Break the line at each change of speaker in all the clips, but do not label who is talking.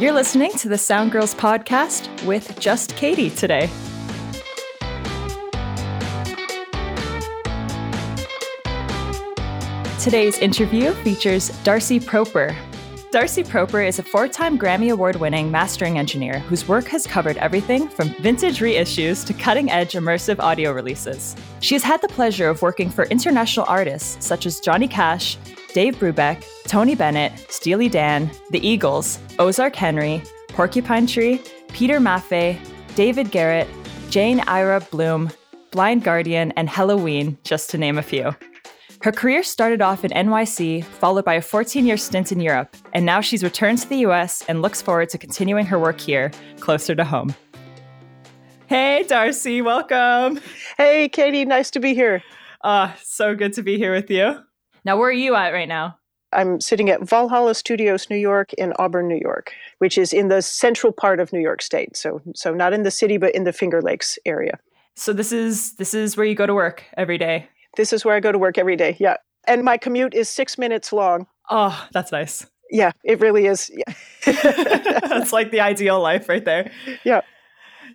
You're listening to the Sound Girls podcast with just Katie today. Today's interview features Darcy Proper. Darcy Proper is a four time Grammy Award winning mastering engineer whose work has covered everything from vintage reissues to cutting edge immersive audio releases. She has had the pleasure of working for international artists such as Johnny Cash, Dave Brubeck, Tony Bennett, Steely Dan, The Eagles, Ozark Henry, Porcupine Tree, Peter Maffay, David Garrett, Jane Ira Bloom, Blind Guardian, and Helloween, just to name a few. Her career started off in NYC, followed by a 14 year stint in Europe, and now she's returned to the US and looks forward to continuing her work here, closer to home. Hey, Darcy, welcome.
Hey, Katie, nice to be here.
Ah, so good to be here with you. Now, where are you at right now?
I'm sitting at Valhalla Studios, New York, in Auburn, New York, which is in the central part of New York State. So, so not in the city, but in the Finger Lakes area.
So this is this is where you go to work every day.
This is where I go to work every day. Yeah. And my commute is six minutes long.
Oh, that's nice.
Yeah, it really is. Yeah.
that's like the ideal life right there.
Yeah.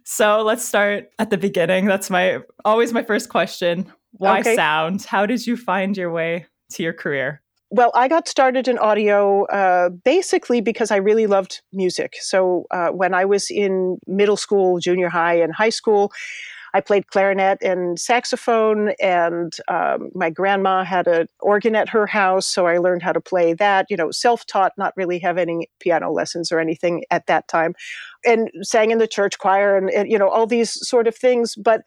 So let's start at the beginning. That's my always my first question. Why okay. sound? How did you find your way to your career?
Well, I got started in audio uh, basically because I really loved music. So uh, when I was in middle school, junior high, and high school, I played clarinet and saxophone, and um, my grandma had an organ at her house, so I learned how to play that. You know, self-taught, not really having any piano lessons or anything at that time, and sang in the church choir, and, and you know all these sort of things. But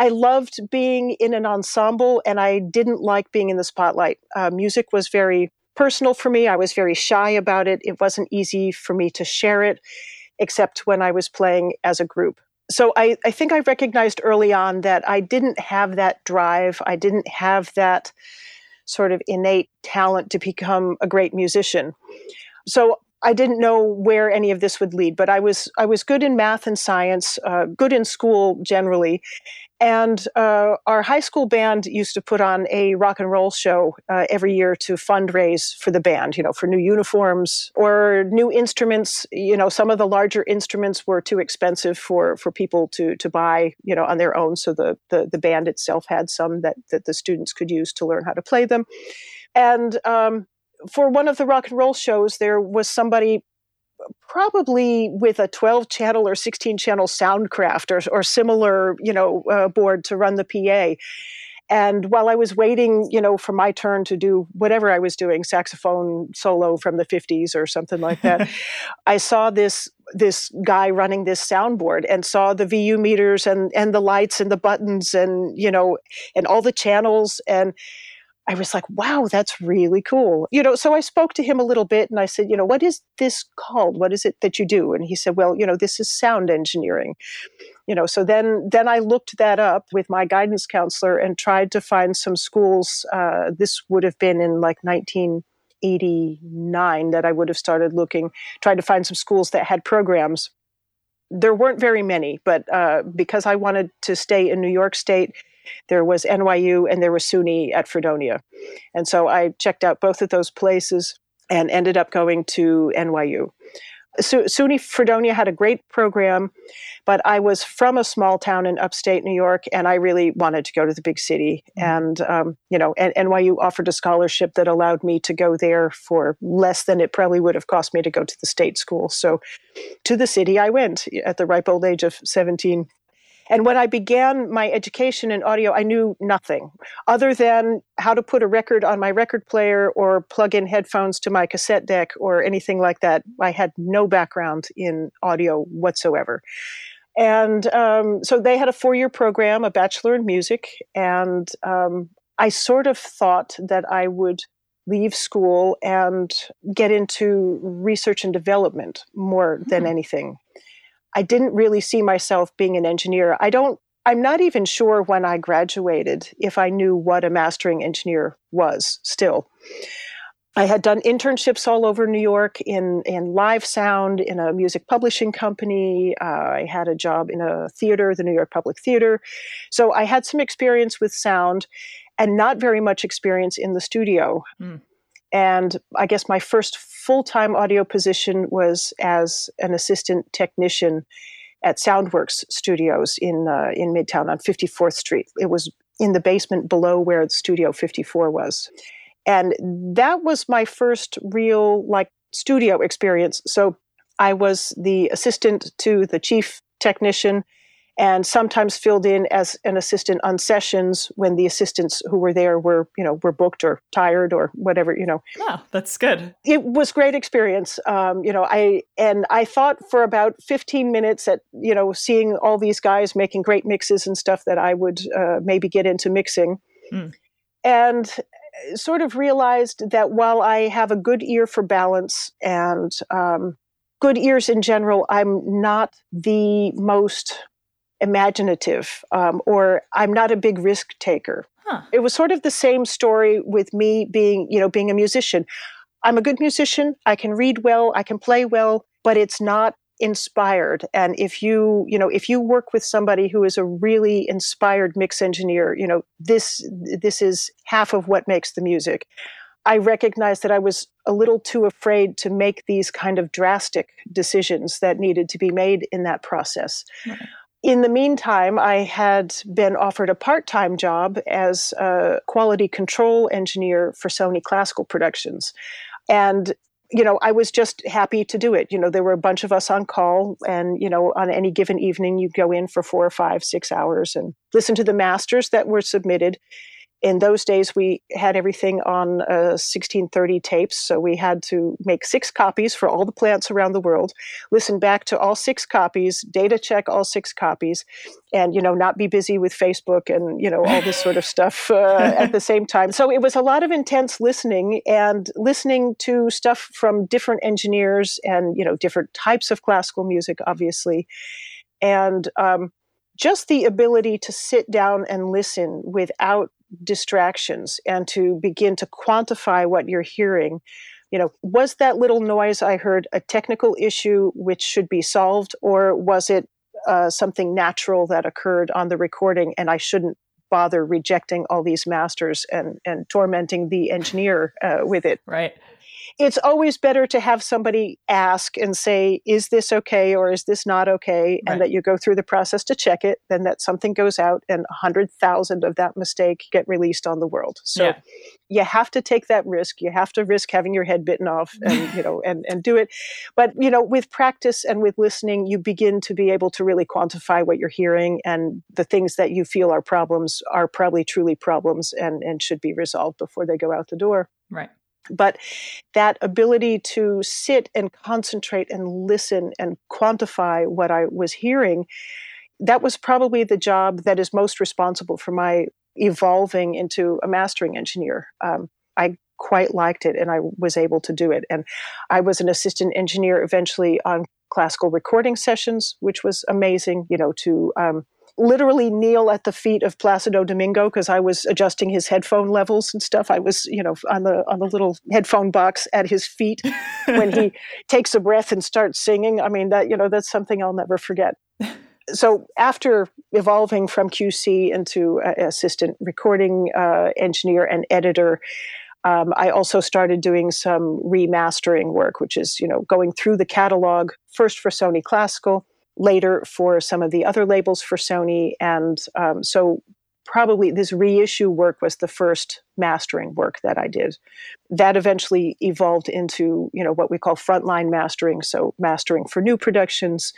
I loved being in an ensemble, and I didn't like being in the spotlight. Uh, music was very personal for me. I was very shy about it. It wasn't easy for me to share it, except when I was playing as a group so I, I think I recognized early on that I didn't have that drive. I didn't have that sort of innate talent to become a great musician. So I didn't know where any of this would lead, but I was I was good in math and science, uh, good in school generally, and uh, our high school band used to put on a rock and roll show uh, every year to fundraise for the band, you know, for new uniforms or new instruments. You know, some of the larger instruments were too expensive for, for people to, to buy, you know, on their own. So the, the, the band itself had some that, that the students could use to learn how to play them. And um, for one of the rock and roll shows, there was somebody probably with a 12 channel or 16 channel soundcraft or, or similar you know uh, board to run the pa and while i was waiting you know for my turn to do whatever i was doing saxophone solo from the 50s or something like that i saw this this guy running this soundboard and saw the vu meters and and the lights and the buttons and you know and all the channels. And I was like, wow, that's really cool. You know, so I spoke to him a little bit and I said, you know, what is this called? What is it that you do? And he said, well, you know, this is sound engineering. You know, so then then I looked that up with my guidance counselor and tried to find some schools. Uh, this would have been in like 1989 that I would have started looking, tried to find some schools that had programs. There weren't very many, but uh, because I wanted to stay in New York State, there was NYU and there was SUNY at Fredonia. And so I checked out both of those places and ended up going to NYU. SUNY Fredonia had a great program, but I was from a small town in upstate New York, and I really wanted to go to the big city. Mm-hmm. And um, you know, and NYU offered a scholarship that allowed me to go there for less than it probably would have cost me to go to the state school. So, to the city I went at the ripe old age of seventeen. And when I began my education in audio, I knew nothing other than how to put a record on my record player or plug in headphones to my cassette deck or anything like that. I had no background in audio whatsoever. And um, so they had a four year program, a bachelor in music. And um, I sort of thought that I would leave school and get into research and development more than mm-hmm. anything. I didn't really see myself being an engineer. I don't I'm not even sure when I graduated if I knew what a mastering engineer was still. I had done internships all over New York in, in live sound, in a music publishing company. Uh, I had a job in a theater, the New York Public Theater. So I had some experience with sound and not very much experience in the studio. Mm. And I guess my first full time audio position was as an assistant technician at Soundworks Studios in uh, in Midtown on 54th Street. It was in the basement below where Studio 54 was, and that was my first real like studio experience. So I was the assistant to the chief technician and sometimes filled in as an assistant on sessions when the assistants who were there were you know were booked or tired or whatever you know.
Wow that's good.
It was great experience um, you know i and i thought for about 15 minutes at you know seeing all these guys making great mixes and stuff that i would uh, maybe get into mixing. Mm. and sort of realized that while i have a good ear for balance and um, good ears in general i'm not the most imaginative um, or i'm not a big risk taker. Huh. it was sort of the same story with me being you know being a musician. I'm a good musician. I can read well. I can play well but it's not inspired. And if you you know if you work with somebody who is a really inspired mix engineer you know this this is half of what makes the music. I recognized that i was a little too afraid to make these kind of drastic decisions that needed to be made in that process. Right in the meantime, I had been offered a part time job as a quality control engineer for Sony Classical Productions. And you know, I was just happy to do it. You know, there were a bunch of us on call, and, you know, on any given evening, you go in for four or five, six hours and listen to the masters that were submitted in those days we had everything on uh, 1630 tapes so we had to make six copies for all the plants around the world listen back to all six copies data check all six copies and you know not be busy with facebook and you know all this sort of stuff uh, at the same time. So it was a lot of intense listening and listening to stuff from different engineers and you know different types of classical music obviously. And um, just the ability to sit down and listen without distractions and to begin to quantify what you're hearing. You know was that little noise i heard a technical issue which should be solved or was it uh, something natural that occurred on the recording and i shouldn't bother rejecting all these masters and and tormenting the engineer uh, with it?
Right
it's always better to have somebody ask and say, is this okay or is this not okay? And that you go through the process to check it, than that something goes out and 100,000 of that mistake get released on the world. So yeah. you have to take that risk. You have to risk having your head bitten off and, you know, and, and do it. But, you know, with practice and with listening, you begin to be able to really quantify what you're hearing and the things that you feel are problems are probably truly problems and, and should be resolved before they go out the door.
Right.
But that ability to sit and concentrate and listen and quantify what I was hearing, that was probably the job that is most responsible for my evolving into a mastering engineer. Um, I quite liked it and I was able to do it. And I was an assistant engineer eventually on classical recording sessions, which was amazing, you know, to um, literally kneel at the feet of Placido Domingo because I was adjusting his headphone levels and stuff. I was, you know, on the on the little headphone box at his feet when he takes a breath and starts singing. I mean, that you know, that's something I'll never forget. So after evolving from QC into uh, assistant recording uh, engineer and editor, um, I also started doing some remastering work, which is you know going through the catalog first for Sony Classical later for some of the other labels for Sony. And um, so probably this reissue work was the first mastering work that I did. That eventually evolved into, you know, what we call frontline mastering, so mastering for new productions.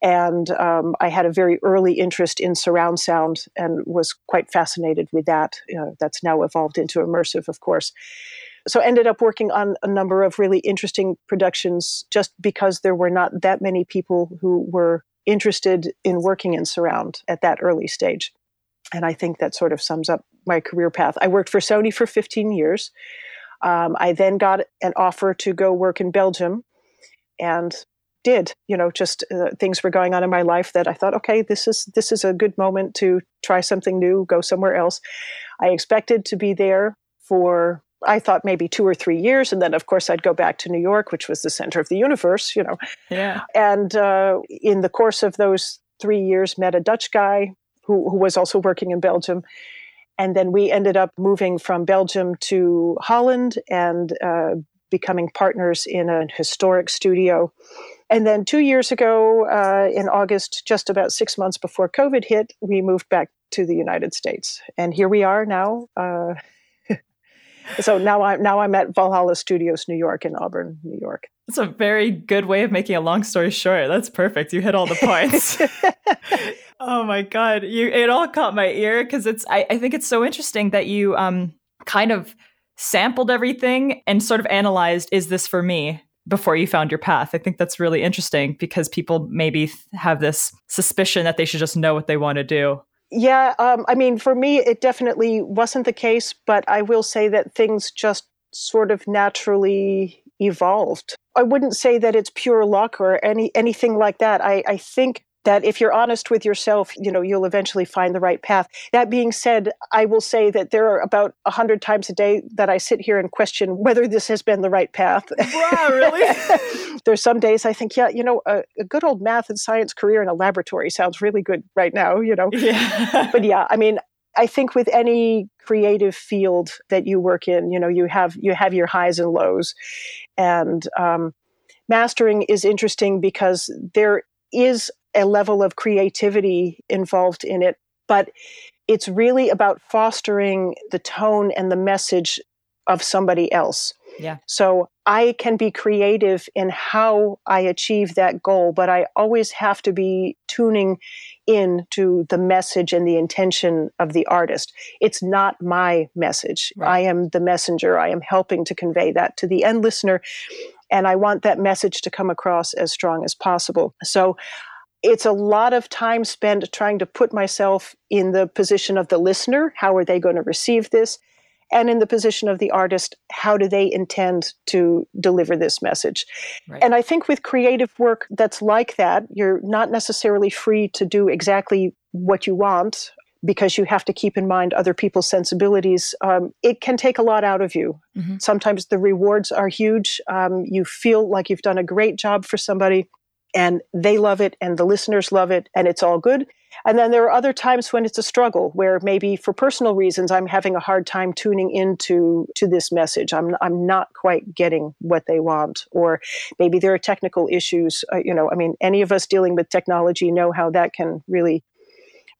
And um, I had a very early interest in surround sound and was quite fascinated with that. Know, that's now evolved into immersive, of course so ended up working on a number of really interesting productions just because there were not that many people who were interested in working in surround at that early stage. And i think that sort of sums up my career path. I worked for sony for 15 years. Um, i then got an offer to go work in belgium and did you know just uh, things were going on in my life that i thought okay this is this is a good moment to try something new go somewhere else. I expected to be there for I thought maybe two or three years, and then of course I'd go back to New York, which was the center of the universe, you know.
Yeah.
And uh, in the course of those three years, met a Dutch guy who who was also working in Belgium, And then we ended up moving from Belgium to Holland and uh, becoming partners in a historic studio. And then two years ago, uh, in August, just about six months before COVID hit, we moved back to the United States. And here we are now. So now I'm now I'm at Valhalla Studios, New York, in Auburn, New York.
That's a very good way of making a long story short. That's perfect. You hit all the points. oh my god, you it all caught my ear because it's. I, I think it's so interesting that you um kind of sampled everything and sort of analyzed is this for me before you found your path. I think that's really interesting because people maybe have this suspicion that they should just know what they want to do.
Yeah, um, I mean, for me, it definitely wasn't the case, but I will say that things just sort of naturally evolved. I wouldn't say that it's pure luck or any anything like that. I, I think that if you're honest with yourself, you know, you'll eventually find the right path. That being said, I will say that there are about a hundred times a day that I sit here and question whether this has been the right path.
Wow, really?
There's some days I think, yeah, you know, a, a, good old math and science career in a laboratory sounds really good right now, you know.
Yeah.
but yeah, I mean, I think with any creative field that you work in, you know, you have you have your highs and lows, and um, mastering is interesting because there is a level of creativity involved in it, but it's really about fostering the tone and the message of somebody else.
Yeah.
So I can be creative in how I achieve that goal, but I always have to be tuning in to the message and the intention of the artist. It's not my message. Right. I am the messenger. I am helping to convey that to the end listener. And I want that message to come across as strong as possible. So it's a lot of time spent trying to put myself in the position of the listener. How are they going to receive this? And in the position of the artist, how do they intend to deliver this message? Right. And I think with creative work that's like that, you're not necessarily free to do exactly what you want because you have to keep in mind other people's sensibilities. Um, it can take a lot out of you. Mm-hmm. Sometimes the rewards are huge. Um, you feel like you've done a great job for somebody and they love it and the listeners love it and it's all good. And then there are other times when it's a struggle where maybe for personal reasons I'm having a hard time tuning into to this message. I'm I'm not quite getting what they want or maybe there are technical issues, uh, you know, I mean any of us dealing with technology know how that can really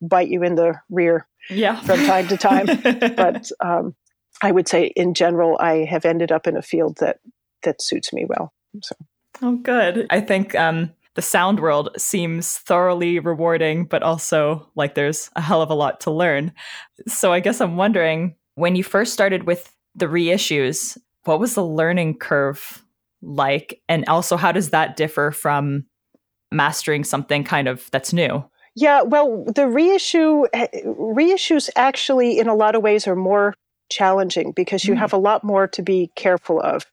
bite you in the rear
yeah.
from time to time. but um, I would say in general I have ended up in a field that that suits me well. So
Oh, good. I think um, the sound world seems thoroughly rewarding, but also like there's a hell of a lot to learn. So I guess I'm wondering when you first started with the reissues, what was the learning curve like? And also, how does that differ from mastering something kind of that's new?
Yeah, well, the reissue reissues actually, in a lot of ways, are more challenging because you mm. have a lot more to be careful of.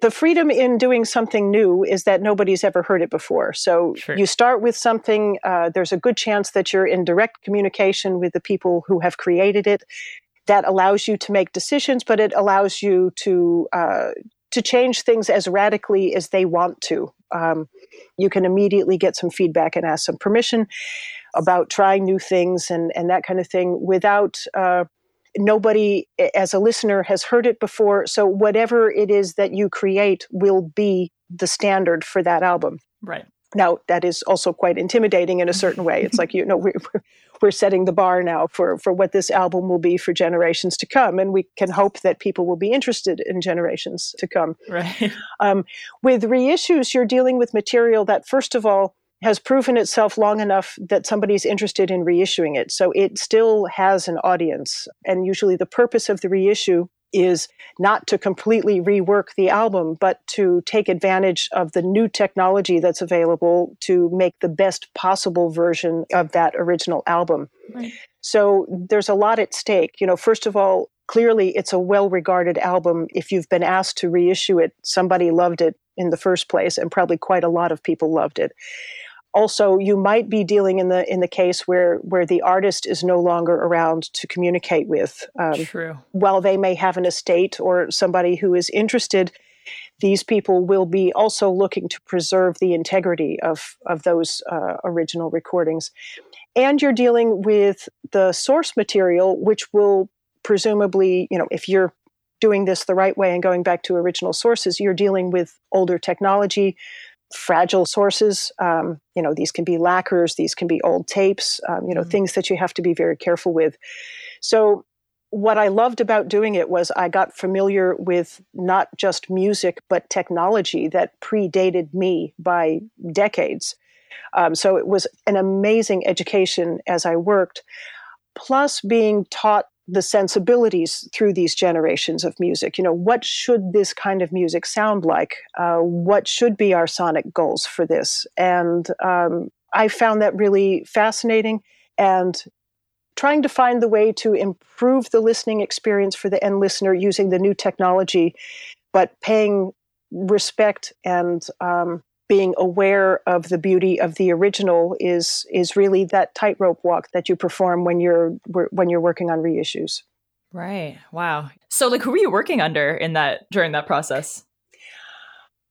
The freedom in doing something new is that nobody's ever heard it before. So sure. you start with something, uh, there's a good chance that you're in direct communication with the people who have created it. That allows you to make decisions, but it allows you to uh, to change things as radically as they want to. Um, you can immediately get some feedback and ask some permission about trying new things and, and that kind of thing without uh, nobody as a listener has heard it before so whatever it is that you create will be the standard for that album.
Right.
Now that is also quite intimidating in a certain way. It's like you know we're, we're setting the bar now for for what this album will be for generations to come and we can hope that people will be interested in generations to come.
Right. Um,
with reissues you're dealing with material that first of all has proven itself long enough that somebody's interested in reissuing it. So it still has an audience. And usually the purpose of the reissue is not to completely rework the album, but to take advantage of the new technology that's available to make the best possible version of that original album. Right. So there's a lot at stake. You know, first of all, clearly it's a well regarded album. If you've been asked to reissue it, somebody loved it in the first place, and probably quite a lot of people loved it also you might be dealing in the in the case where where the artist is no longer around to communicate with
um, True.
while they may have an estate or somebody who is interested these people will be also looking to preserve the integrity of of those uh, original recordings and you're dealing with the source material which will presumably, you know, if you're doing this the right way and going back to original sources, you're dealing with older technology, fragile sources. Um, you know, these can be lacquers, these can be old tapes, um, you know, mm-hmm. things that you have to be very careful with. So, what I loved about doing it was I got familiar with not just music, but technology that predated me by decades. Um, so it was an amazing education as I worked, plus being taught the sensibilities through these generations of music. You know, what should this kind of music sound like? Uh, what should be our sonic goals for this? And um, I found that really fascinating and trying to find the way to improve the listening experience for the end listener using the new technology, but paying respect and um, being aware of the beauty of the original is is really that tightrope walk that you perform when you're when you're working on reissues.
Right. Wow. So like who were you working under in that during that process?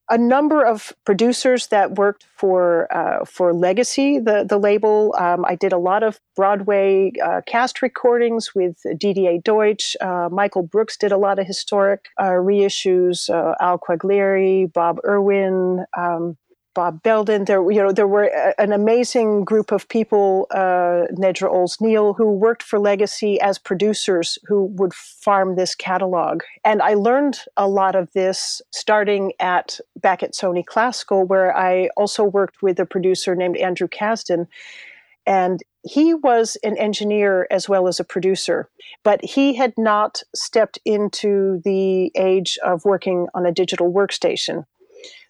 a number of producers that worked for uh, for Legacy, the the label. Um, I did a lot of Broadway uh, cast recordings with Didier Deutsch. Uh, Michael Brooks did a lot of historic uh, reissues. Uh, Al Quaglieri, Bob Irwin. Um, Bob Belden. There, you know, there were a, an amazing group of people, uh, Nedra Olds-Neal, who worked for Legacy as producers who would farm this catalog. And I learned a lot of this starting at back at Sony Classical, where I also worked with a producer named Andrew Kazdin. And he was an engineer as well as a producer, but he had not stepped into the age of working on a digital workstation.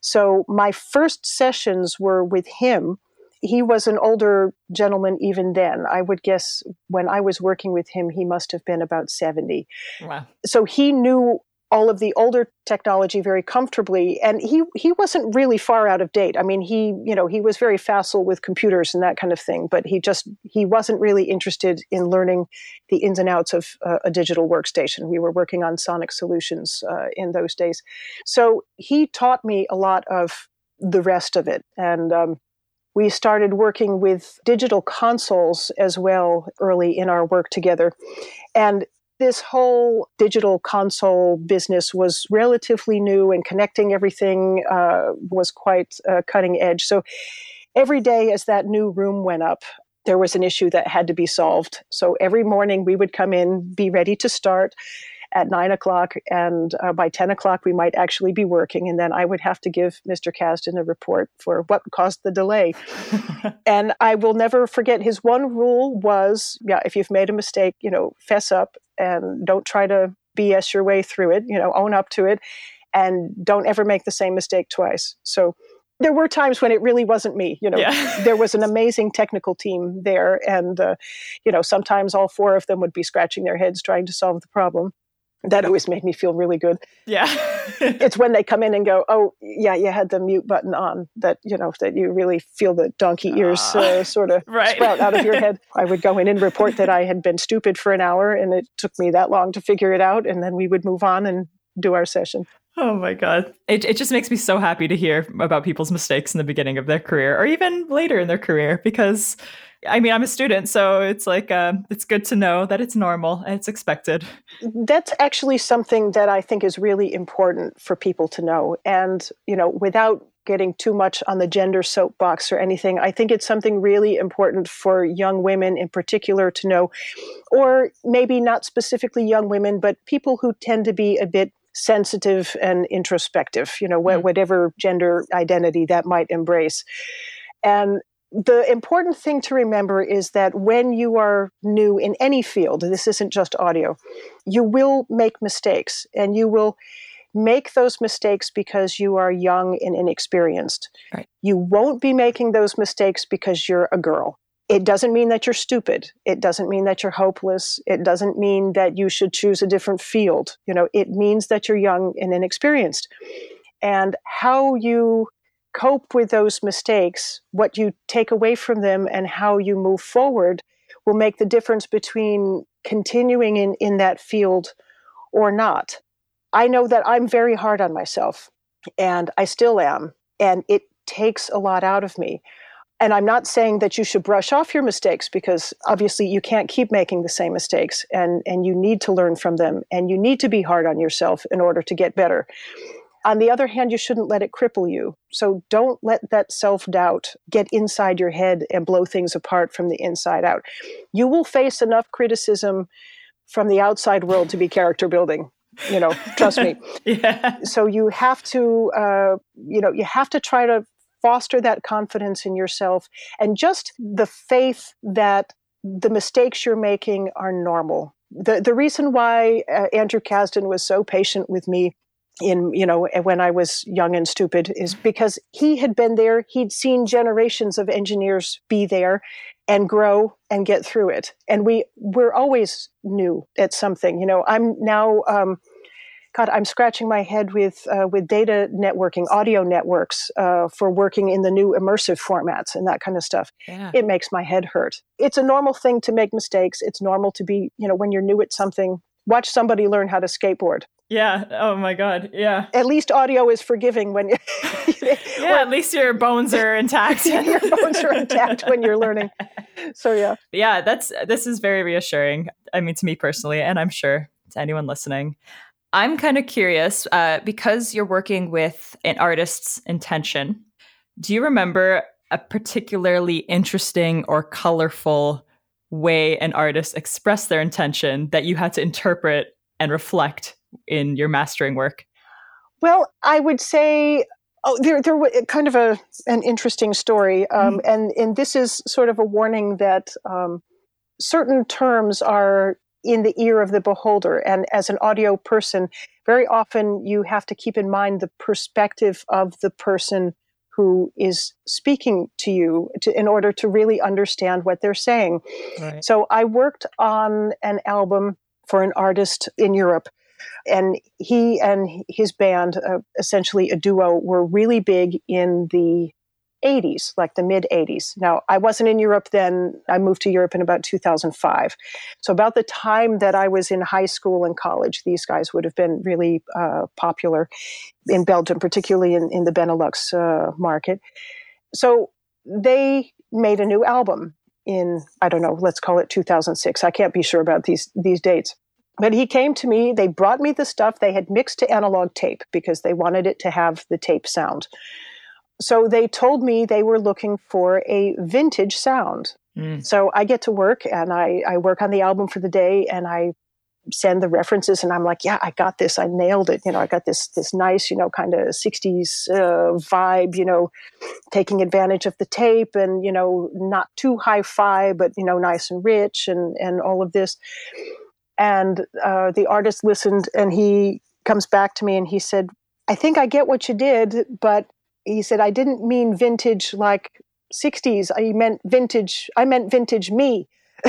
So my first sessions were with him. He was an older gentleman even then. I would guess when I was working with him, he must have been about 70. Wow. So he knew all of the older technology very comfortably and he he wasn't really far out of date. I mean he you know he was very facile with computers and that kind of thing but he just he wasn't really interested in learning the ins and outs of uh, a digital workstation. We were working on sonic solutions uh, in those days. So he taught me a lot of the rest of it and um, we started working with digital consoles as well early in our work together. And this whole digital console business was relatively new and connecting everything uh, was quite uh, cutting edge. So every day as that new room went up, there was an issue that had to be solved. So every morning we would come in, be ready to start at nine o'clock, and uh, by 10 o'clock we might actually be working. And then I would have to give Mr. Kazdin a report for what caused the delay. and I will never forget his one rule was yeah, if you've made a mistake, you know, fess up and don't try to BS your way through it, you know, own up to it and don't ever make the same mistake twice. So there were times when it really wasn't me. You know, yeah. there was an amazing technical team there, and uh, you know, sometimes all four of them would be scratching their heads trying to solve the problem that always made me feel really good.
Yeah.
it's when they come in and go, "Oh, yeah, you had the mute button on." That you know that you really feel the donkey ears uh, uh, sort of right. sprout out of your head. I would go in and report that I had been stupid for an hour, and it took me that long to figure it out, and then we would move on and do our session.
Oh my God. It, it just makes me so happy to hear about people's mistakes in the beginning of their career or even later in their career because I mean, I'm a student, so it's like uh, it's good to know that it's normal and it's expected.
That's actually something that I think is really important for people to know. And, you know, without getting too much on the gender soapbox or anything, I think it's something really important for young women in particular to know, or maybe not specifically young women, but people who tend to be a bit sensitive and introspective, you know, wh- mm. whatever gender identity that might embrace. And the important thing to remember is that when you are new in any field, this isn't just audio, you will make mistakes and you will make those mistakes because you are young and inexperienced. Right. You won't be making those mistakes because you're a girl. It doesn't mean that you're stupid. It doesn't mean that you're hopeless. It doesn't mean that you should choose a different field. You know, it means that you're young and inexperienced. And how you cope with those mistakes, what you take away from them, and how you move forward will make the difference between continuing in, in that field or not. I know that I'm very hard on myself, and I still am, and it takes a lot out of me. And I'm not saying that you should brush off your mistakes because obviously you can't keep making the same mistakes and, and you need to learn from them and you need to be hard on yourself in order to get better. On the other hand, you shouldn't let it cripple you. So don't let that self doubt get inside your head and blow things apart from the inside out. You will face enough criticism from the outside world to be character building. You know, trust me.
yeah.
So you have to, uh, you know, you have to try to foster that confidence in yourself and just the faith that the mistakes you're making are normal. The, the reason why uh, Andrew Kazdin was so patient with me in you know when i was young and stupid is because he had been there he'd seen generations of engineers be there and grow and get through it and we we're always new at something you know i'm now um, God, I'm scratching my head with uh, with data networking, audio networks uh, for working in the new immersive formats and that kind of stuff. Yeah. It makes my head hurt. It's a normal thing to make mistakes. It's normal to be, you know, when you're new at something. Watch somebody learn how to skateboard.
Yeah. Oh my God. Yeah.
At least audio is forgiving when you.
yeah. at least your bones are intact.
your bones are intact when you're learning. So yeah.
Yeah. That's this is very reassuring. I mean, to me personally, and I'm sure to anyone listening. I'm kind of curious uh, because you're working with an artist's intention. Do you remember a particularly interesting or colorful way an artist expressed their intention that you had to interpret and reflect in your mastering work?
Well, I would say Oh, there, there was kind of a an interesting story, um, mm. and and this is sort of a warning that um, certain terms are in the ear of the beholder. And as an audio person, very often you have to keep in mind the perspective of the person who is speaking to you to, in order to really understand what they're saying. Right. So I worked on an album for an artist in Europe. And he and his band, uh, essentially a duo, were really big in the 80s, like the mid 80s. Now, I wasn't in Europe then. I moved to Europe in about 2005. So, about the time that I was in high school and college, these guys would have been really uh, popular in Belgium, particularly in, in the Benelux uh, market. So, they made a new album in, I don't know, let's call it 2006. I can't be sure about these, these dates. But he came to me, they brought me the stuff they had mixed to analog tape because they wanted it to have the tape sound so they told me they were looking for a vintage sound. Mm. So I get to work and I, I work on the album for the day and I send the references and I'm like, yeah, I got this. I nailed it. You know, I got this this nice, you know, kind of 60s uh, vibe, you know, taking advantage of the tape and, you know, not too hi-fi, but, you know, nice and rich and, and all of this. And uh, the artist listened and he comes back to me and he said, I think I get what you did, but he said, I didn't mean vintage like 60s. I meant vintage. I meant vintage me.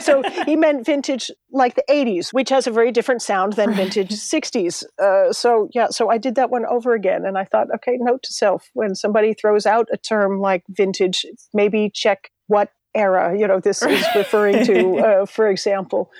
so he meant vintage like the 80s, which has a very different sound than vintage 60s. Uh, so yeah, so I did that one over again, and I thought, okay, note to self: when somebody throws out a term like vintage, maybe check what era you know this is referring to, uh, for example,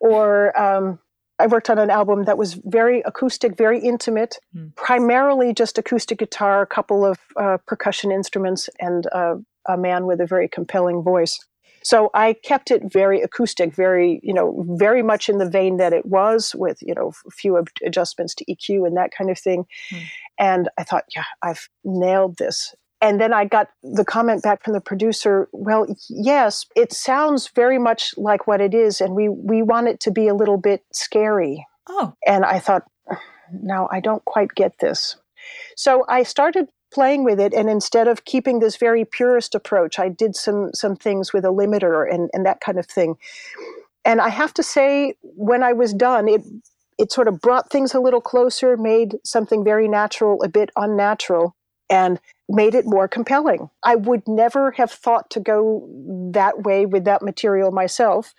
or um, I worked on an album that was very acoustic, very intimate, mm. primarily just acoustic guitar, a couple of uh, percussion instruments, and uh, a man with a very compelling voice. So I kept it very acoustic, very, you know, very much in the vein that it was with, you know, a few adjustments to EQ and that kind of thing. Mm. And I thought, yeah, I've nailed this and then I got the comment back from the producer, well, yes, it sounds very much like what it is, and we, we want it to be a little bit scary.
Oh.
And I thought, now I don't quite get this. So I started playing with it, and instead of keeping this very purist approach, I did some some things with a limiter and, and that kind of thing. And I have to say, when I was done, it it sort of brought things a little closer, made something very natural a bit unnatural. And made it more compelling. I would never have thought to go that way with that material myself.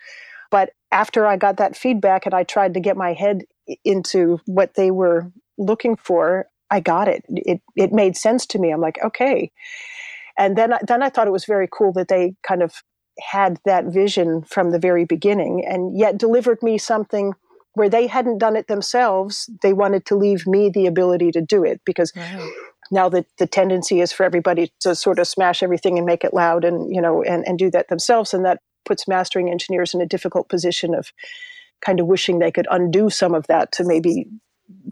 But after I got that feedback and I tried to get my head into what they were looking for, I got it. It it made sense to me. I'm like, okay. And then then I thought it was very cool that they kind of had that vision from the very beginning and yet delivered me something where they hadn't done it themselves. They wanted to leave me the ability to do it because now the, the tendency is for everybody to sort of smash everything and make it loud and you know and, and do that themselves and that puts mastering engineers in a difficult position of kind of wishing they could undo some of that to maybe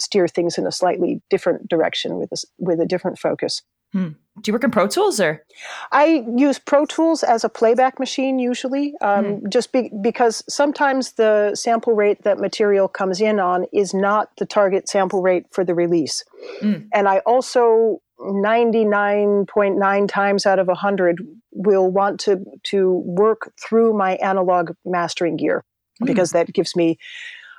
steer things in a slightly different direction with a, with a different focus.
Hmm. Do you work in Pro Tools or?
I use Pro Tools as a playback machine usually, um, hmm. just be, because sometimes the sample rate that material comes in on is not the target sample rate for the release. Hmm. And I also 99.9 times out of 100 will want to to work through my analog mastering gear mm. because that gives me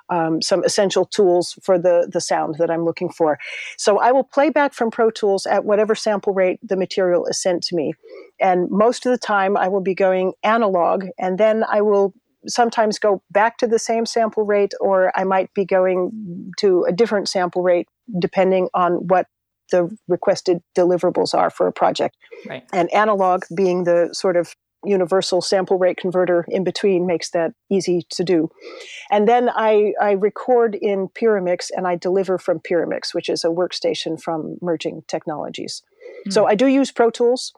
um, some essential tools for the the sound that I'm looking for. So I will play back from Pro Tools at whatever sample rate the material is sent to me, and most of the time I will be going analog, and then I will sometimes go back to the same sample rate, or I might be going to a different sample rate depending on what the requested deliverables are for a project.
Right.
And analog being the sort of universal sample rate converter in between makes that easy to do. And then I, I record in Pyramix and I deliver from Pyramix, which is a workstation from Merging Technologies. Mm-hmm. So I do use Pro Tools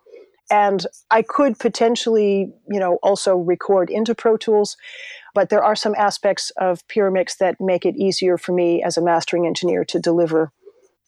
and I could potentially, you know, also record into Pro Tools, but there are some aspects of Pyramix that make it easier for me as a mastering engineer to deliver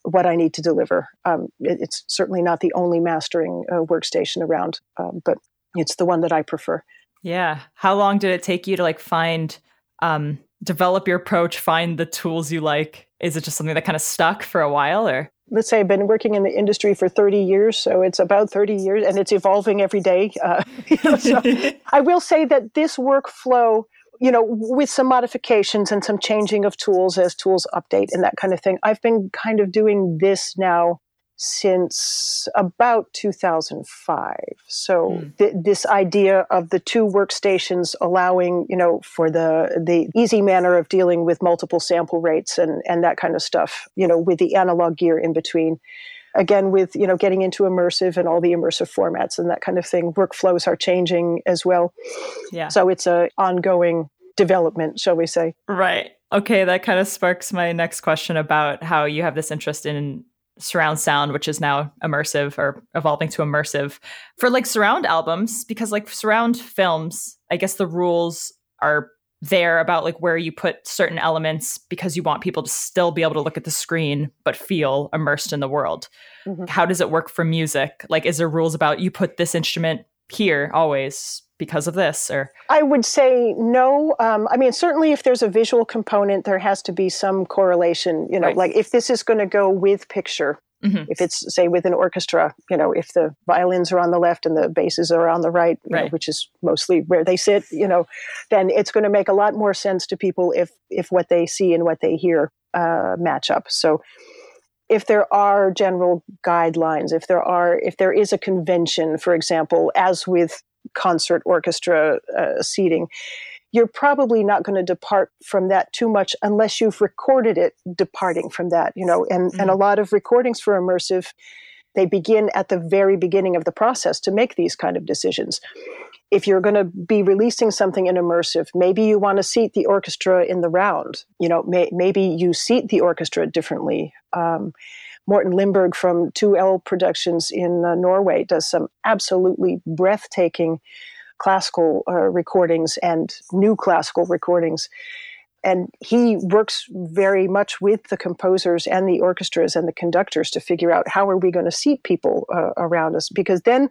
what I need to deliver. Um, it, it's certainly not the only mastering uh, workstation around, um, but it's the one that I prefer.
Yeah. How long did it take you to like find, um, develop your approach, find the tools you like? Is it just something that kind of stuck for a while or?
Let's say I've been working in the industry for 30 years, so it's about 30 years and it's evolving every day. Uh, you know, so I will say that this workflow you know, with some modifications and some changing of tools as tools update and that kind of thing. I've been kind of doing this now since about 2005. So mm. th- this idea of the two workstations allowing, you know, for the the easy manner of dealing with multiple sample rates and and that kind of stuff, you know, with the analog gear in between. Again with you know getting into immersive and all the immersive formats and that kind of thing workflows are changing as well.
Yeah.
So it's a ongoing development shall we say.
Right. Okay that kind of sparks my next question about how you have this interest in surround sound which is now immersive or evolving to immersive for like surround albums because like surround films i guess the rules are there about like where you put certain elements because you want people to still be able to look at the screen but feel immersed in the world. Mm-hmm. How does it work for music? Like is there rules about you put this instrument here always because of this or
i would say no um, i mean certainly if there's a visual component there has to be some correlation you know right. like if this is going to go with picture Mm-hmm. If it's say with an orchestra, you know, if the violins are on the left and the basses are on the right, right. Know, which is mostly where they sit, you know, then it's going to make a lot more sense to people if if what they see and what they hear uh, match up. So if there are general guidelines, if there are if there is a convention, for example, as with concert orchestra uh, seating, you're probably not going to depart from that too much unless you've recorded it departing from that you know and mm-hmm. and a mm-hmm. lot of recordings for immersive they begin at the very beginning of the process to make these kind of decisions if you're going to be releasing something in immersive maybe you want to seat the orchestra in the round you know may, maybe you seat the orchestra differently um, Morten Lindberg from 2L Productions in uh, Norway does some absolutely breathtaking classical uh, recordings and new classical recordings. And he works very much with the composers and the orchestras and the conductors to figure out how are we going to seat people uh, around us because then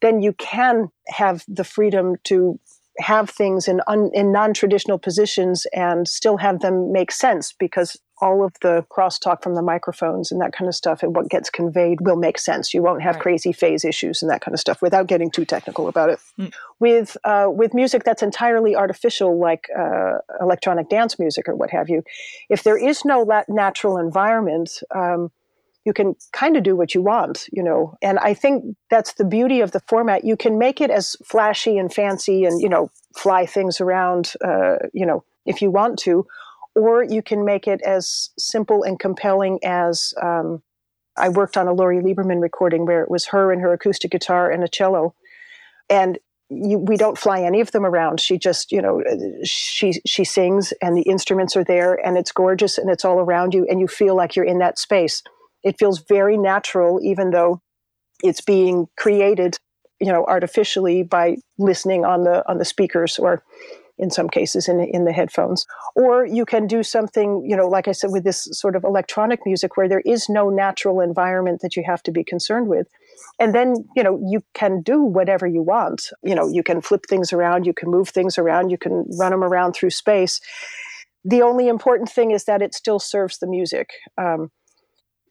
then you can have the freedom to have things in un, in non-traditional positions and still have them make sense because all of the crosstalk from the microphones and that kind of stuff and what gets conveyed will make sense. You won't have right. crazy phase issues and that kind of stuff without getting too technical about it. Mm. With uh, with music that's entirely artificial, like uh, electronic dance music or what have you, if there is no natural environment. Um, you can kind of do what you want, you know. And I think that's the beauty of the format. You can make it as flashy and fancy and, you know, fly things around, uh, you know, if you want to, or you can make it as simple and compelling as um, I worked on a Lori Lieberman recording where it was her and her acoustic guitar and a cello, and you, we don't fly any of them around. She just, you know, she she sings and the instruments are there and it's gorgeous and it's all around you and you feel like you're in that space. It feels very natural, even though it's being created, you know, artificially by listening on the on the speakers or in some cases in, in the headphones. Or you can do something, you know, like I said, with this sort of electronic music where there is no natural environment that you have to be concerned with. And then, you know, you can do whatever you want. You know, you can flip things around, you can move things around, you can run them around through space. The only important thing is that it still serves the music. Um,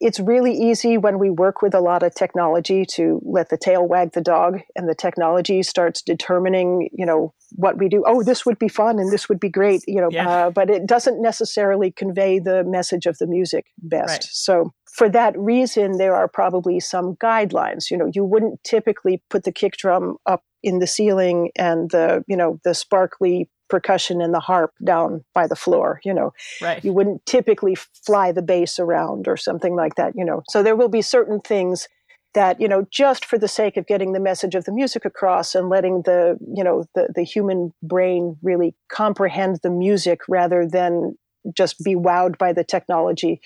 it's really easy when we work with a lot of technology to let the tail wag the dog and the technology starts determining you know what we do oh this would be fun and this would be great you know yeah. uh, but it doesn't necessarily convey the message of the music best right. so for that reason there are probably some guidelines you know you wouldn't typically put the kick drum up in the ceiling and the you know the sparkly percussion and the harp down by the floor you know.
Right.
you wouldn't typically fly the bass around or something like that you know. So there will be certain things that you know just for the sake of getting the message of the music across and letting the you know the, the human brain really comprehend the music rather than just be wowed by the technology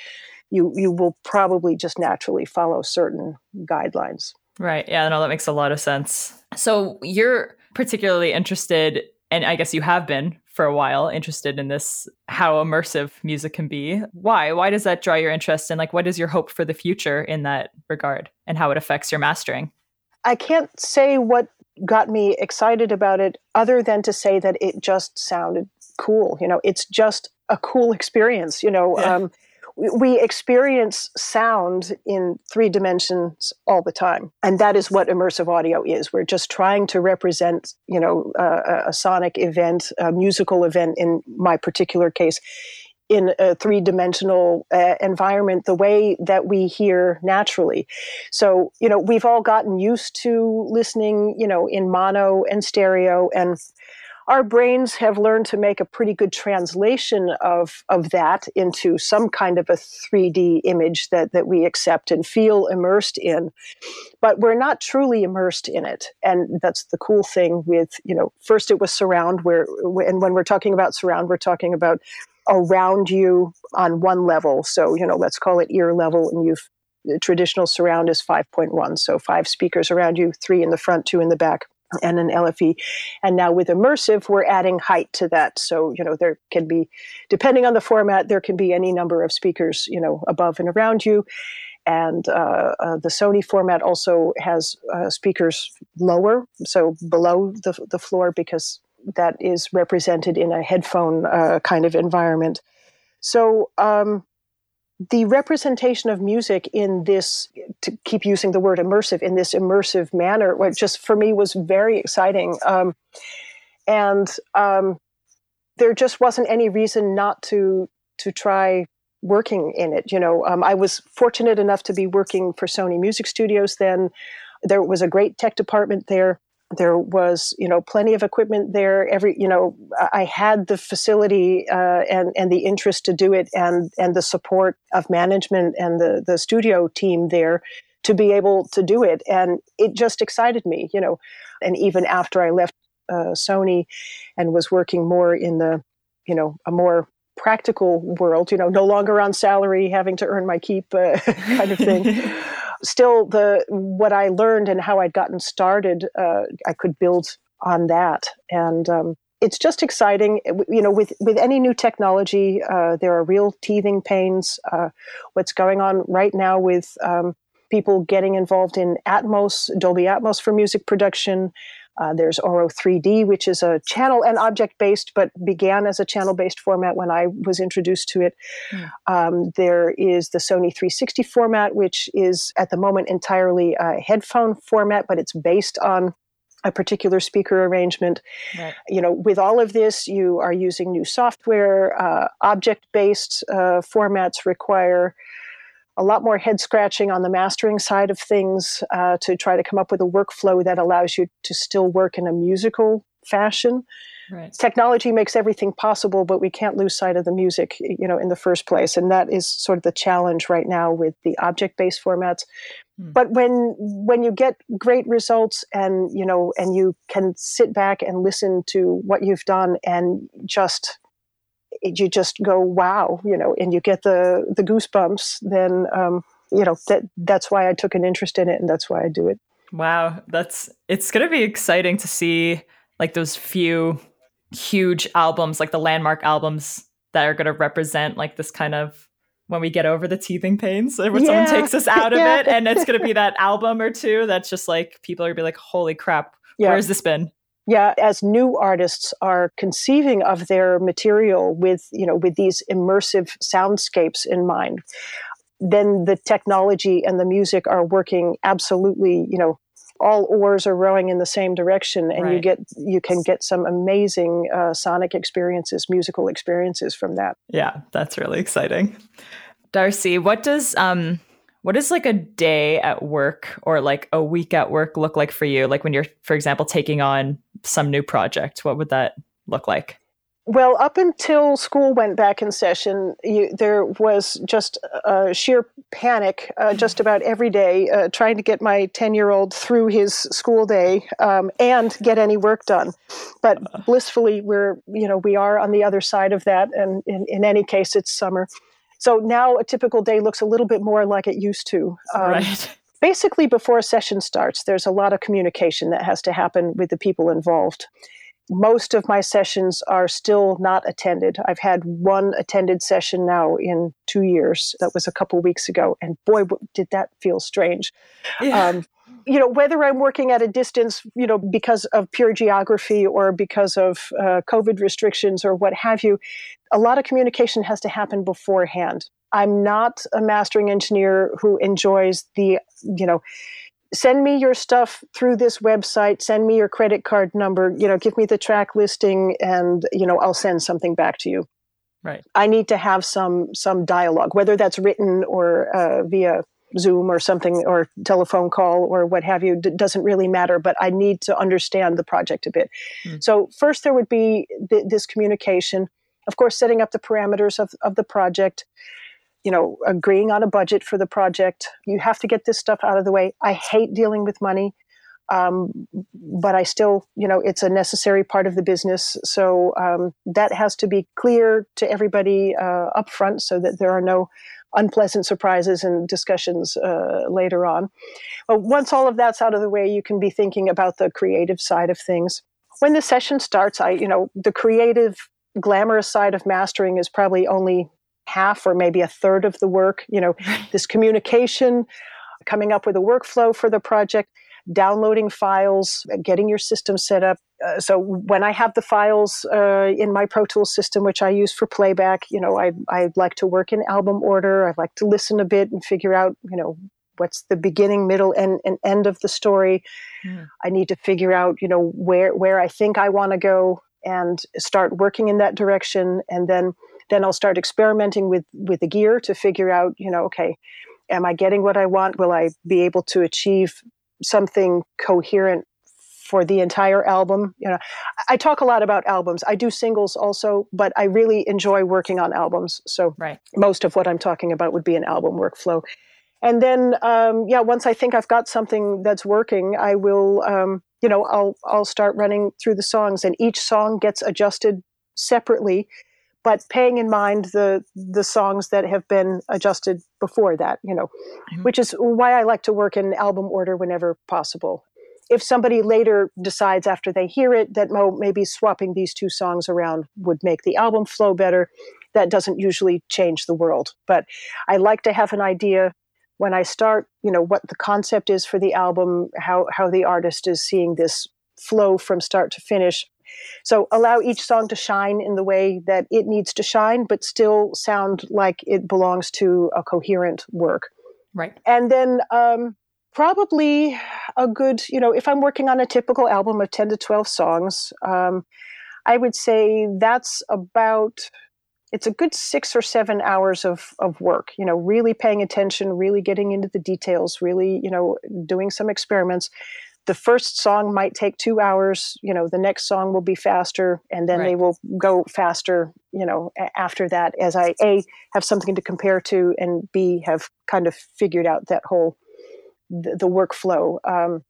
you you will probably just naturally follow certain guidelines.
Right. Yeah no that makes a lot of sense. So you're particularly interested and I guess you have been for a while interested in this how immersive music can be. Why? Why does that draw your interest and like what is your hope for the future in that regard and how it affects your mastering?
I can't say what got me excited about it other than to say that it just sounded cool. You know, it's just a cool experience, you know. Yeah. Um, we experience sound in three dimensions all the time and that is what immersive audio is we're just trying to represent you know a, a sonic event a musical event in my particular case in a three dimensional uh, environment the way that we hear naturally. So, you know, we've all gotten used to listening, you know, in mono and stereo and our brains have learned to make a pretty good translation of, of that into some kind of a 3D image that, that we accept and feel immersed in. But we're not truly immersed in it. And that's the cool thing with, you know, first it was surround, where, and when we're talking about surround, we're talking about around you on one level. So, you know, let's call it ear level, and you've traditional surround is 5.1 so five speakers around you three in the front two in the back and an LFE. And now with immersive, we're adding height to that. So, you know, there can be, depending on the format, there can be any number of speakers, you know, above and around you. And uh, uh, the Sony format also has uh, speakers lower, so below the, the floor, because that is represented in a headphone uh, kind of environment. So, um, the representation of music in this to keep using the word immersive in this immersive manner what just for me was very exciting. Um, and um, there just wasn't any reason not to to try working in it you know? Um, i was fortunate enough to be working for sony music studios then. There was a great tech department there there was you know plenty of equipment there. Every you know i had the facility uh, and and the interest to do it and and the support of management and the the studio team there to be able to do it. And it just excited me you know. And even after i left uh, sony and was working more in the you know a more practical world you know no longer on salary having to earn my keep uh, kind of thing still the what I learned and how I'd gotten started, uh, I could build on that, and um, it's just exciting. You know, with with any new technology, uh, there are real teething pains. Uh, what's going on right now with um, people getting involved in Atmos, Dolby Atmos for music production. Uh, there's Auro-3D, which is a channel and object based, but began as a channel based format when I was introduced to it. Mm. Um, there is the Sony 360 format, which is at the moment entirely a headphone format, but it's based on a particular speaker arrangement. Right. You know, with all of this, you are using new software. Uh, object based uh, formats require a lot more head scratching on the mastering side of things uh, to try to come up with a workflow that allows you to still work in a musical fashion. Right. Technology makes everything possible, but we can't lose sight of the music, you know, in the first place, and that is sort of the challenge right now with the object-based formats. Hmm. But when when you get great results, and you know, and you can sit back and listen to what you've done, and just you just go wow you know and you get the the goosebumps then um, you know that that's why I took an interest in it, and that's why I do it.
Wow, that's it's going to be exciting to see like those few huge albums, like the landmark albums that are going to represent like this kind of when we get over the teething pains when yeah. someone takes us out of yeah. it and it's going to be that album or two that's just like people are going to be like holy crap yeah. where's this been
yeah as new artists are conceiving of their material with you know with these immersive soundscapes in mind then the technology and the music are working absolutely you know all oars are rowing in the same direction and right. you get you can get some amazing uh, sonic experiences musical experiences from that
yeah that's really exciting darcy what does um what does like a day at work or like a week at work look like for you like when you're for example taking on some new project what would that look like
well, up until school went back in session, you, there was just a sheer panic uh, just about every day uh, trying to get my 10 year old through his school day um, and get any work done. But blissfully, we're, you know, we are on the other side of that. And in, in any case, it's summer. So now a typical day looks a little bit more like it used to.
Um, right.
Basically, before a session starts, there's a lot of communication that has to happen with the people involved most of my sessions are still not attended. I've had one attended session now in two years. That was a couple weeks ago, and boy, did that feel strange. Yeah. Um, you know, whether I'm working at a distance, you know, because of pure geography or because of uh, COVID restrictions or what have you, a lot of communication has to happen beforehand. I'm not a mastering engineer who enjoys the, you know, send me your stuff through this website send me your credit card number you know give me the track listing and you know i'll send something back to you
right
i need to have some some dialogue whether that's written or uh, via zoom or something or telephone call or what have you it doesn't really matter but i need to understand the project a bit mm. so first there would be th- this communication of course setting up the parameters of, of the project you know, agreeing on a budget for the project. You have to get this stuff out of the way. I hate dealing with money, um, but I still, you know, it's a necessary part of the business. So um, that has to be clear to everybody uh, up front so that there are no unpleasant surprises and discussions uh, later on. But once all of that's out of the way, you can be thinking about the creative side of things. When the session starts, I, you know, the creative, glamorous side of mastering is probably only half or maybe a third of the work. You know, this communication, coming up with a workflow for the project, downloading files, getting your system set up. Uh, so when I have the files uh, in my Pro Tools system, which I use for playback, you know, I I like to work in album order. I like to listen a bit and figure out, you know, what's the beginning, middle, and, and end of the story. Mm. I need to figure out, you know, where where I think I want to go and start working in that direction, and then then I'll start experimenting with with the gear to figure out, you know, okay, am I getting what I want? Will I be able to achieve something coherent for the entire album? You know, I talk a lot about albums. I do singles also, but I really enjoy working on albums. So
right.
most of what I'm talking about would be an album workflow. And then, um, yeah, once I think I've got something that's working, I will, um, you know, I'll I'll start running through the songs, and each song gets adjusted separately but paying in mind the the songs that have been adjusted before that, you know, mm-hmm. which is why I like to work in album order whenever possible. If somebody later decides after they hear it that oh, maybe swapping these two songs around would make the album flow better, that doesn't usually change the world. But I like to have an idea when I start, you know, what the concept is for the album, how how the artist is seeing this flow from start to finish so allow each song to shine in the way that it needs to shine, but still sound like it belongs to a coherent work.
Right.
And then um, probably a good, you know, if I'm working on a typical album of 10 to 12 songs, um, I would say that's about it's a good six or seven hours of, of work you know really paying attention really getting into the details really you know doing some experiments the first song might take two hours you know the next song will be faster and then right. they will go faster you know after that as i a have something to compare to and b have kind of figured out that whole the, the workflow um,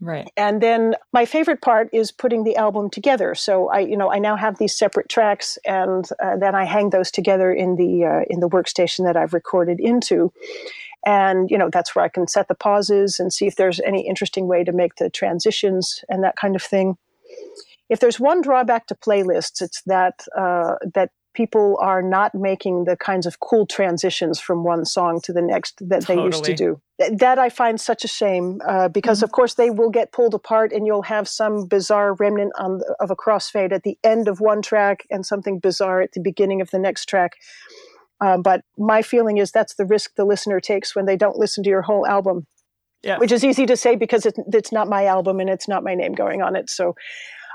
right.
and then my favorite part is putting the album together. So i you know i now have these separate tracks and uh, then i hang those together in the uh, in the workstation that i've recorded into. And, you know, that's where I can set the pauses and see if there's any interesting way to make the transitions and that kind of thing. If there's one drawback to playlists, it's that uh, that people are not making the kinds of cool transitions from one song to the next that totally. they used to do. That I find such a shame uh, because, mm-hmm. of course, they will get pulled apart and you'll have some bizarre remnant on, of a crossfade at the end of one track and something bizarre at the beginning of the next track. Uh, but my feeling is that's the risk the listener takes when they don't listen to your whole album. Yeah. Which is easy to say because it, it's not my album and it's not my name going on it. So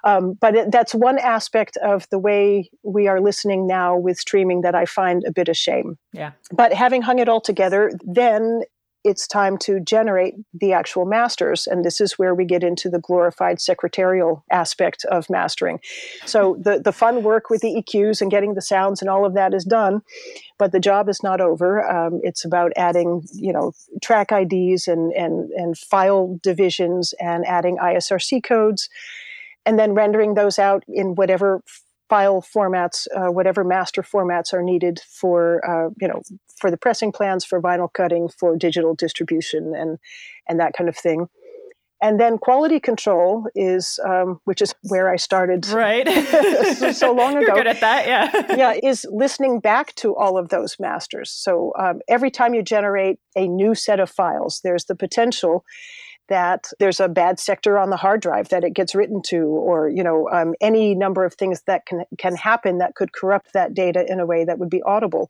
um, but it, that's one aspect of the way we are listening now with streaming that I find a bit of shame.
Yeah.
But having hung it all together, then it's time to generate the actual masters. And this is where we get into the glorified secretarial aspect of mastering. So the, the fun work with the EQs and getting the sounds and all of that is done, but the job is not over. Um, it's about adding, you know, track IDs and, and, and file divisions and adding ISRC codes and then rendering those out in whatever file formats, uh, whatever master formats are needed for uh, you know for the pressing plans, for vinyl cutting, for digital distribution, and and that kind of thing. And then quality control is, um, which is where I started,
right?
so, so, long ago.
You're good at that, yeah.
yeah, is listening back to all of those masters. So um, every time you generate a new set of files, there's the potential that there's a bad sector on the hard drive that it gets written to, or you know um, any number of things that can can happen that could corrupt that data in a way that would be audible.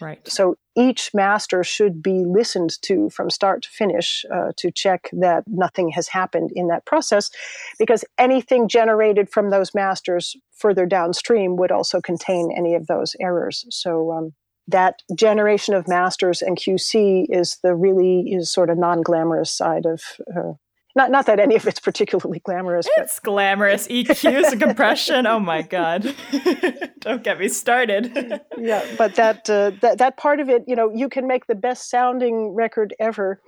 Right.
So each master should be listened to from start to finish uh, to check that nothing has happened in that process, because anything generated from those masters further downstream would also contain any of those errors. So um, that generation of masters and QC is the really is sort of non-glamorous side of uh, not not that any of it's particularly glamorous.
It's but. glamorous EQs and compression. Oh my god! Don't get me started.
yeah, but that uh, that that part of it, you know, you can make the best sounding record ever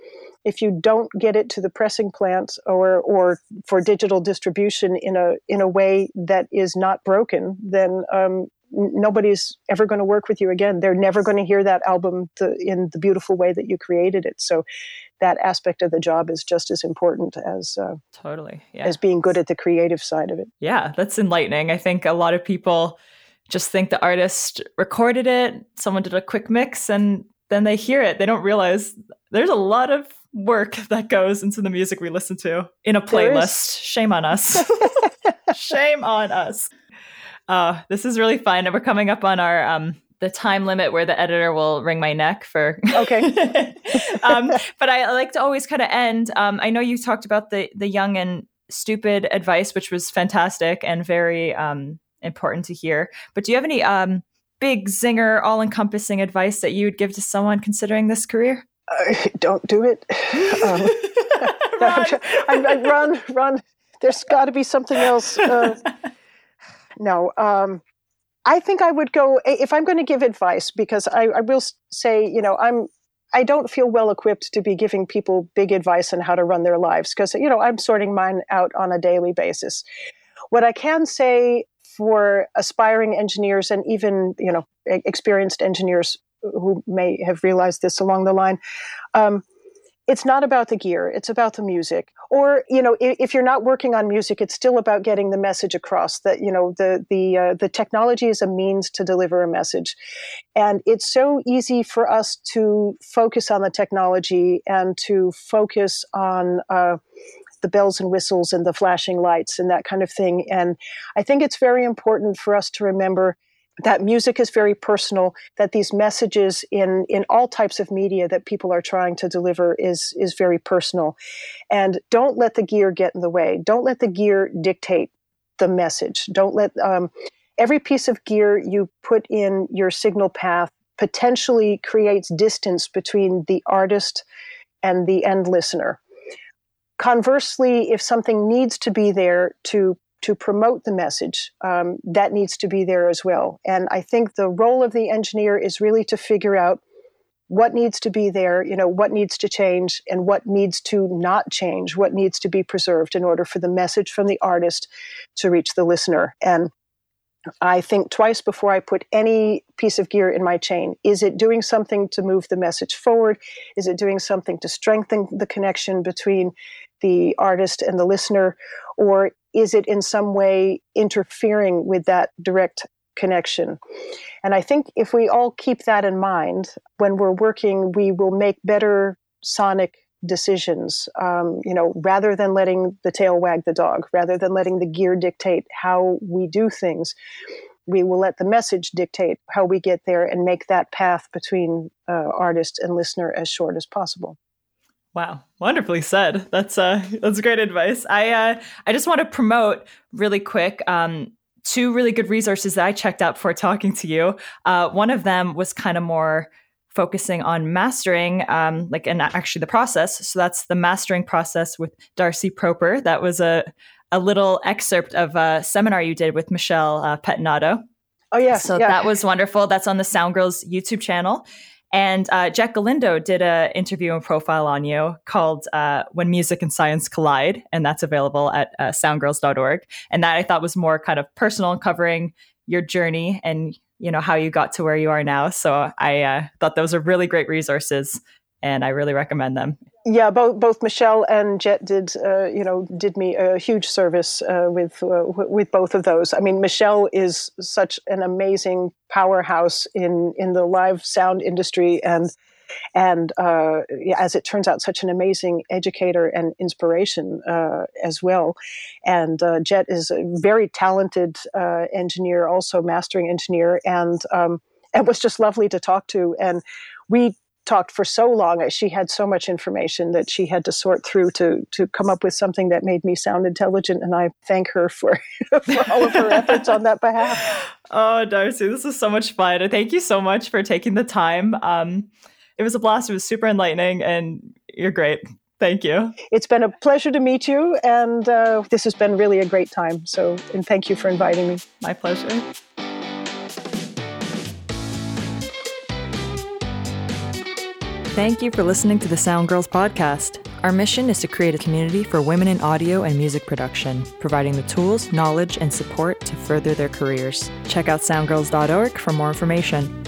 if you don't get it to the pressing plant or or for digital distribution in a in a way that is not broken. Then um, nobody's ever going to work with you again. They're never going to hear that album the, in the beautiful way that you created it. So that aspect of the job is just as important as uh,
totally yeah.
as being good at the creative side of it.
Yeah, that's enlightening. I think a lot of people just think the artist recorded it, someone did a quick mix, and then they hear it. They don't realize there's a lot of work that goes into the music we listen to in a playlist. Shame on us. Shame on us. Oh, this is really fun. And we're coming up on our um the time limit where the editor will wring my neck for
okay.
Um, but i like to always kind of end um, i know you talked about the the young and stupid advice which was fantastic and very um, important to hear. But do you have any um, big zinger all-encompassing advice that you would give to someone considering this career?
Uh, don't do it. Um, run. I, I, run run. There's got to be something else uh, no. Um, I think I would go if I'm going to give advice because I, I will say, you know, I'm I don't feel well equipped to be giving people big advice on how to run their lives because you know I'm sorting mine out on a daily basis. What I can say for aspiring engineers and even you know experienced engineers who may have realized this along the line, um, it's not about the gear it's about the music. Or you know if, if, you're not working on music it's still about getting the message across that you know the the uh, the technology is a means to deliver a message. And it's so easy for us to focus on the technology and to focus on uh, the bells and whistles and the flashing lights and that kind of thing. And i think it's very important for us to remember that music is very personal that these messages in in all types of media that people are trying to deliver is is very personal. And don't let the gear get in the way. Don't let the gear dictate the message. Don't let um, every piece of gear you put in your signal path potentially creates distance between the artist and the end listener. Conversely if something needs to be there to to promote the message, um, that needs to be there as well. And I think the role of the engineer is really to figure out what needs to be there, you know, what needs to change and what needs to not change, what needs to be preserved in order for the message from the artist to reach the listener. And I think twice before I put any piece of gear in my chain. Is it doing something to move the message forward? Is it doing something to strengthen the connection between the artist and the listener? Or is it in some way interfering with that direct connection? And I think if we all keep that in mind when we're working, we will make better sonic decisions. Um, you know, rather than letting the tail wag the dog, rather than letting the gear dictate how we do things, we will let the message dictate how we get there and make that path between uh, artist and listener as short as possible.
Wow, wonderfully said. That's uh, that's great advice. I uh, I just want to promote really quick. Um, two really good resources that I checked out before talking to you. Uh, one of them was kind of more focusing on mastering, um, like and actually the process. So that's the mastering process with Darcy Proper. That was a a little excerpt of a seminar you did with Michelle uh, Pettinato.
Oh yeah,
so
yeah.
that was wonderful. That's on the Sound Girls YouTube channel. And uh, Jett Galindo did an interview and profile on you called uh, When Music and Science Collide, and that's available at uh, soundgirls.org. And that I thought was more kind of personal, covering your journey and you know how you got to where you are now. So I uh, thought those are really great resources, and I really recommend them.
Yeah, both both Michelle and Jett did uh, you know did me a huge service uh, with uh, with both of those. I mean, Michelle is such an amazing powerhouse in in the live sound industry and and uh, as it turns out, such an amazing educator and inspiration uh, as well. And uh, Jett is a very talented uh, engineer, also mastering engineer, and um, it was just lovely to talk to. And we talked for so long she had so much information that she had to sort through to to come up with something that made me sound intelligent and i thank her for, for all of her efforts on that behalf
oh darcy this is so much fun thank you so much for taking the time um, it was a blast. It was super enlightening, and you're great. Thank you.
It's been a pleasure to meet you, and uh, this has been really a great time. So, and thank you for inviting me.
My pleasure. Thank you for listening to the Sound Girls podcast. Our mission is to create a community for women in audio and music production, providing the tools, knowledge, and support to further their careers. Check out soundgirls.org for more information.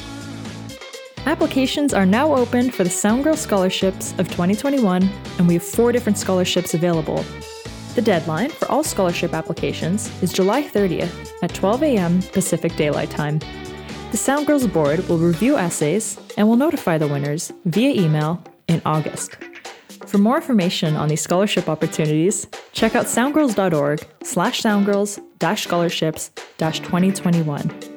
Applications are now open for the Sound Soundgirl Scholarships of 2021, and we have four different scholarships available. The deadline for all scholarship applications is July 30th at 12 a.m. Pacific Daylight Time. The Soundgirls Board will review essays and will notify the winners via email in August. For more information on these scholarship opportunities, check out soundgirls.org slash soundgirls scholarships 2021.